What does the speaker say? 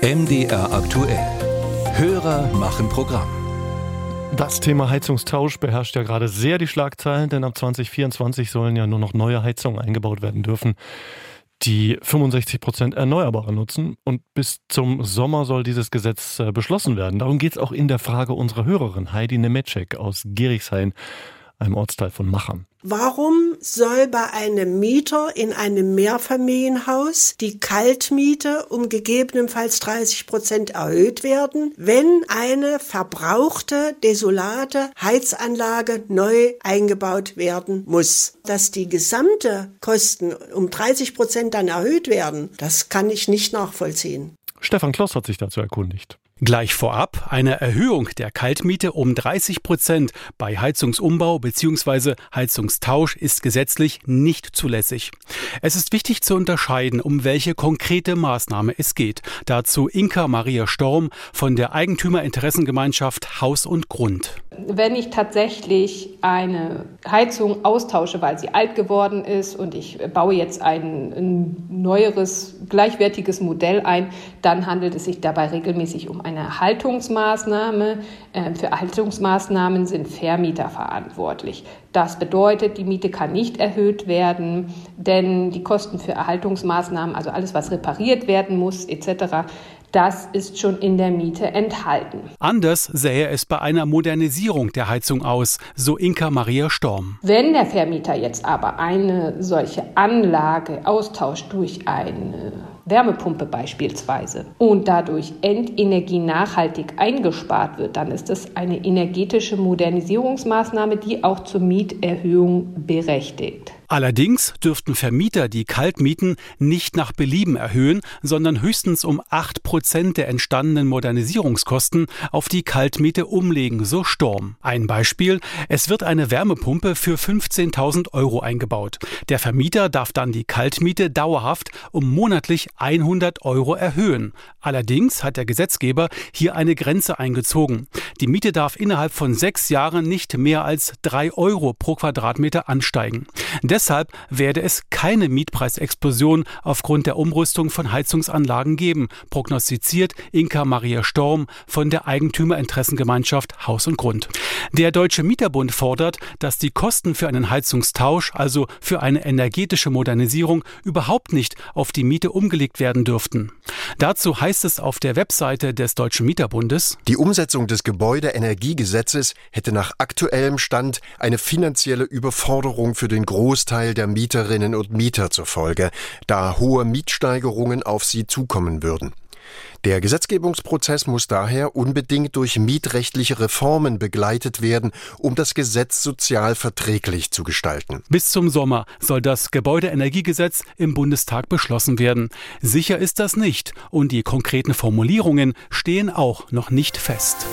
MDR aktuell. Hörer machen Programm. Das Thema Heizungstausch beherrscht ja gerade sehr die Schlagzeilen, denn ab 2024 sollen ja nur noch neue Heizungen eingebaut werden dürfen, die 65 Prozent Erneuerbare nutzen. Und bis zum Sommer soll dieses Gesetz äh, beschlossen werden. Darum geht es auch in der Frage unserer Hörerin Heidi Nemetschek aus Gerichshain, einem Ortsteil von Machern. Warum soll bei einem Mieter in einem Mehrfamilienhaus die Kaltmiete um gegebenenfalls 30 Prozent erhöht werden, wenn eine verbrauchte, desolate Heizanlage neu eingebaut werden muss? Dass die gesamte Kosten um 30 Prozent dann erhöht werden, das kann ich nicht nachvollziehen. Stefan Kloss hat sich dazu erkundigt. Gleich vorab eine Erhöhung der Kaltmiete um 30 Prozent bei Heizungsumbau bzw. Heizungstausch ist gesetzlich nicht zulässig. Es ist wichtig zu unterscheiden, um welche konkrete Maßnahme es geht. Dazu Inka Maria Storm von der Eigentümerinteressengemeinschaft Haus und Grund. Wenn ich tatsächlich eine Heizung austausche, weil sie alt geworden ist und ich baue jetzt ein, ein neueres, gleichwertiges Modell ein, dann handelt es sich dabei regelmäßig um eine Erhaltungsmaßnahme. Ähm, für Erhaltungsmaßnahmen sind Vermieter verantwortlich. Das bedeutet, die Miete kann nicht erhöht werden, denn die Kosten für Erhaltungsmaßnahmen, also alles, was repariert werden muss, etc., das ist schon in der Miete enthalten. Anders sähe es bei einer Modernisierung der Heizung aus, so Inka Maria Storm. Wenn der Vermieter jetzt aber eine solche Anlage austauscht durch eine Wärmepumpe beispielsweise und dadurch Endenergie nachhaltig eingespart wird, dann ist es eine energetische Modernisierungsmaßnahme, die auch zur Mieterhöhung berechtigt. Allerdings dürften Vermieter die Kaltmieten nicht nach Belieben erhöhen, sondern höchstens um 8 Prozent der entstandenen Modernisierungskosten auf die Kaltmiete umlegen, so Sturm. Ein Beispiel, es wird eine Wärmepumpe für 15.000 Euro eingebaut. Der Vermieter darf dann die Kaltmiete dauerhaft um monatlich 100 Euro erhöhen. Allerdings hat der Gesetzgeber hier eine Grenze eingezogen. Die Miete darf innerhalb von sechs Jahren nicht mehr als 3 Euro pro Quadratmeter ansteigen. Deshalb werde es keine Mietpreisexplosion aufgrund der Umrüstung von Heizungsanlagen geben, prognostiziert Inka Maria Storm von der Eigentümerinteressengemeinschaft Haus und Grund. Der Deutsche Mieterbund fordert, dass die Kosten für einen Heizungstausch, also für eine energetische Modernisierung, überhaupt nicht auf die Miete umgelegt werden dürften. Dazu heißt es auf der Webseite des Deutschen Mieterbundes, die Umsetzung des Gebäudeenergiegesetzes hätte nach aktuellem Stand eine finanzielle Überforderung für den Großteil Großteil der Mieterinnen und Mieter zur Folge, da hohe Mietsteigerungen auf sie zukommen würden. Der Gesetzgebungsprozess muss daher unbedingt durch mietrechtliche Reformen begleitet werden, um das Gesetz sozial verträglich zu gestalten. Bis zum Sommer soll das Gebäudeenergiegesetz im Bundestag beschlossen werden. Sicher ist das nicht und die konkreten Formulierungen stehen auch noch nicht fest.